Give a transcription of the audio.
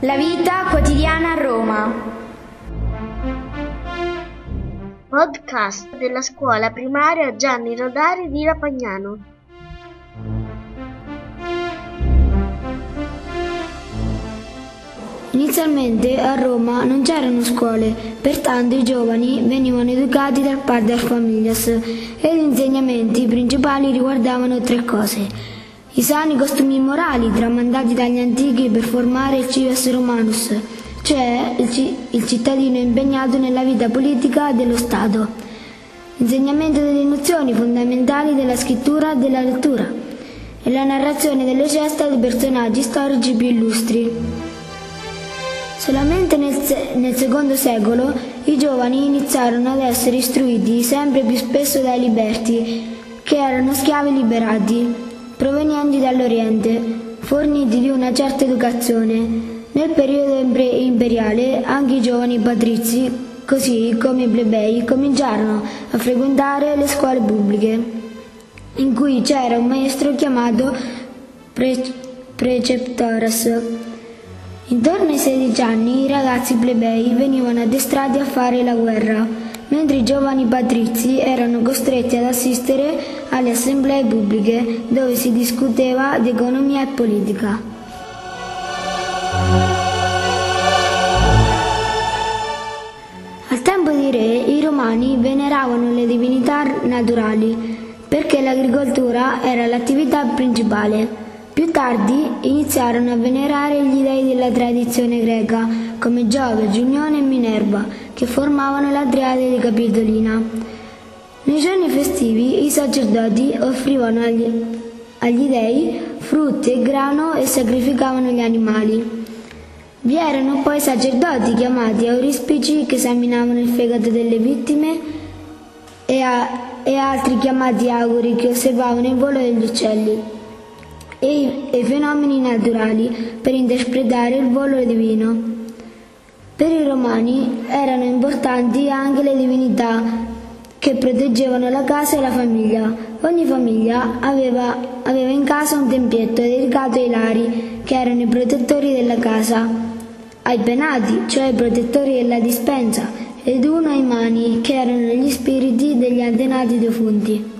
La vita quotidiana a Roma. Podcast della scuola primaria Gianni Rodari di Rapagnano. Inizialmente a Roma non c'erano scuole, pertanto i giovani venivano educati dal padre familias e gli insegnamenti principali riguardavano tre cose. I sani costumi morali tramandati dagli antichi per formare il cives romanus, cioè il, ci- il cittadino impegnato nella vita politica dello Stato. Insegnamento delle nozioni fondamentali della scrittura e della lettura e la narrazione delle gesta dei personaggi storici più illustri. Solamente nel, se- nel secondo secolo i giovani iniziarono ad essere istruiti sempre più spesso dai liberti, che erano schiavi liberati, provenienti dall'Oriente, forniti di una certa educazione. Nel periodo imperiale anche i giovani patrizi, così come i plebei, cominciarono a frequentare le scuole pubbliche, in cui c'era un maestro chiamato pre- preceptores. Intorno ai 16 anni i ragazzi plebei venivano addestrati a fare la guerra, mentre i giovani patrizi erano costretti ad assistere alle assemblee pubbliche dove si discuteva di economia e politica. Al tempo dei re i romani veneravano le divinità naturali perché l'agricoltura era l'attività principale. Più tardi iniziarono a venerare gli dei della tradizione greca, come Giove, Giunione e Minerva, che formavano la triade di Capitolina. Nei giorni festivi i sacerdoti offrivano agli, agli dei frutti e grano e sacrificavano gli animali. Vi erano poi sacerdoti chiamati aurispici che esaminavano il fegato delle vittime e, a- e altri chiamati auguri che osservavano il volo degli uccelli e i, e i fenomeni naturali per interpretare il volo divino. Per i romani erano importanti anche le divinità che proteggevano la casa e la famiglia. Ogni famiglia aveva, aveva in casa un tempietto dedicato ai lari, che erano i protettori della casa, ai penati, cioè i protettori della dispensa, ed uno ai mani, che erano gli spiriti degli antenati defunti.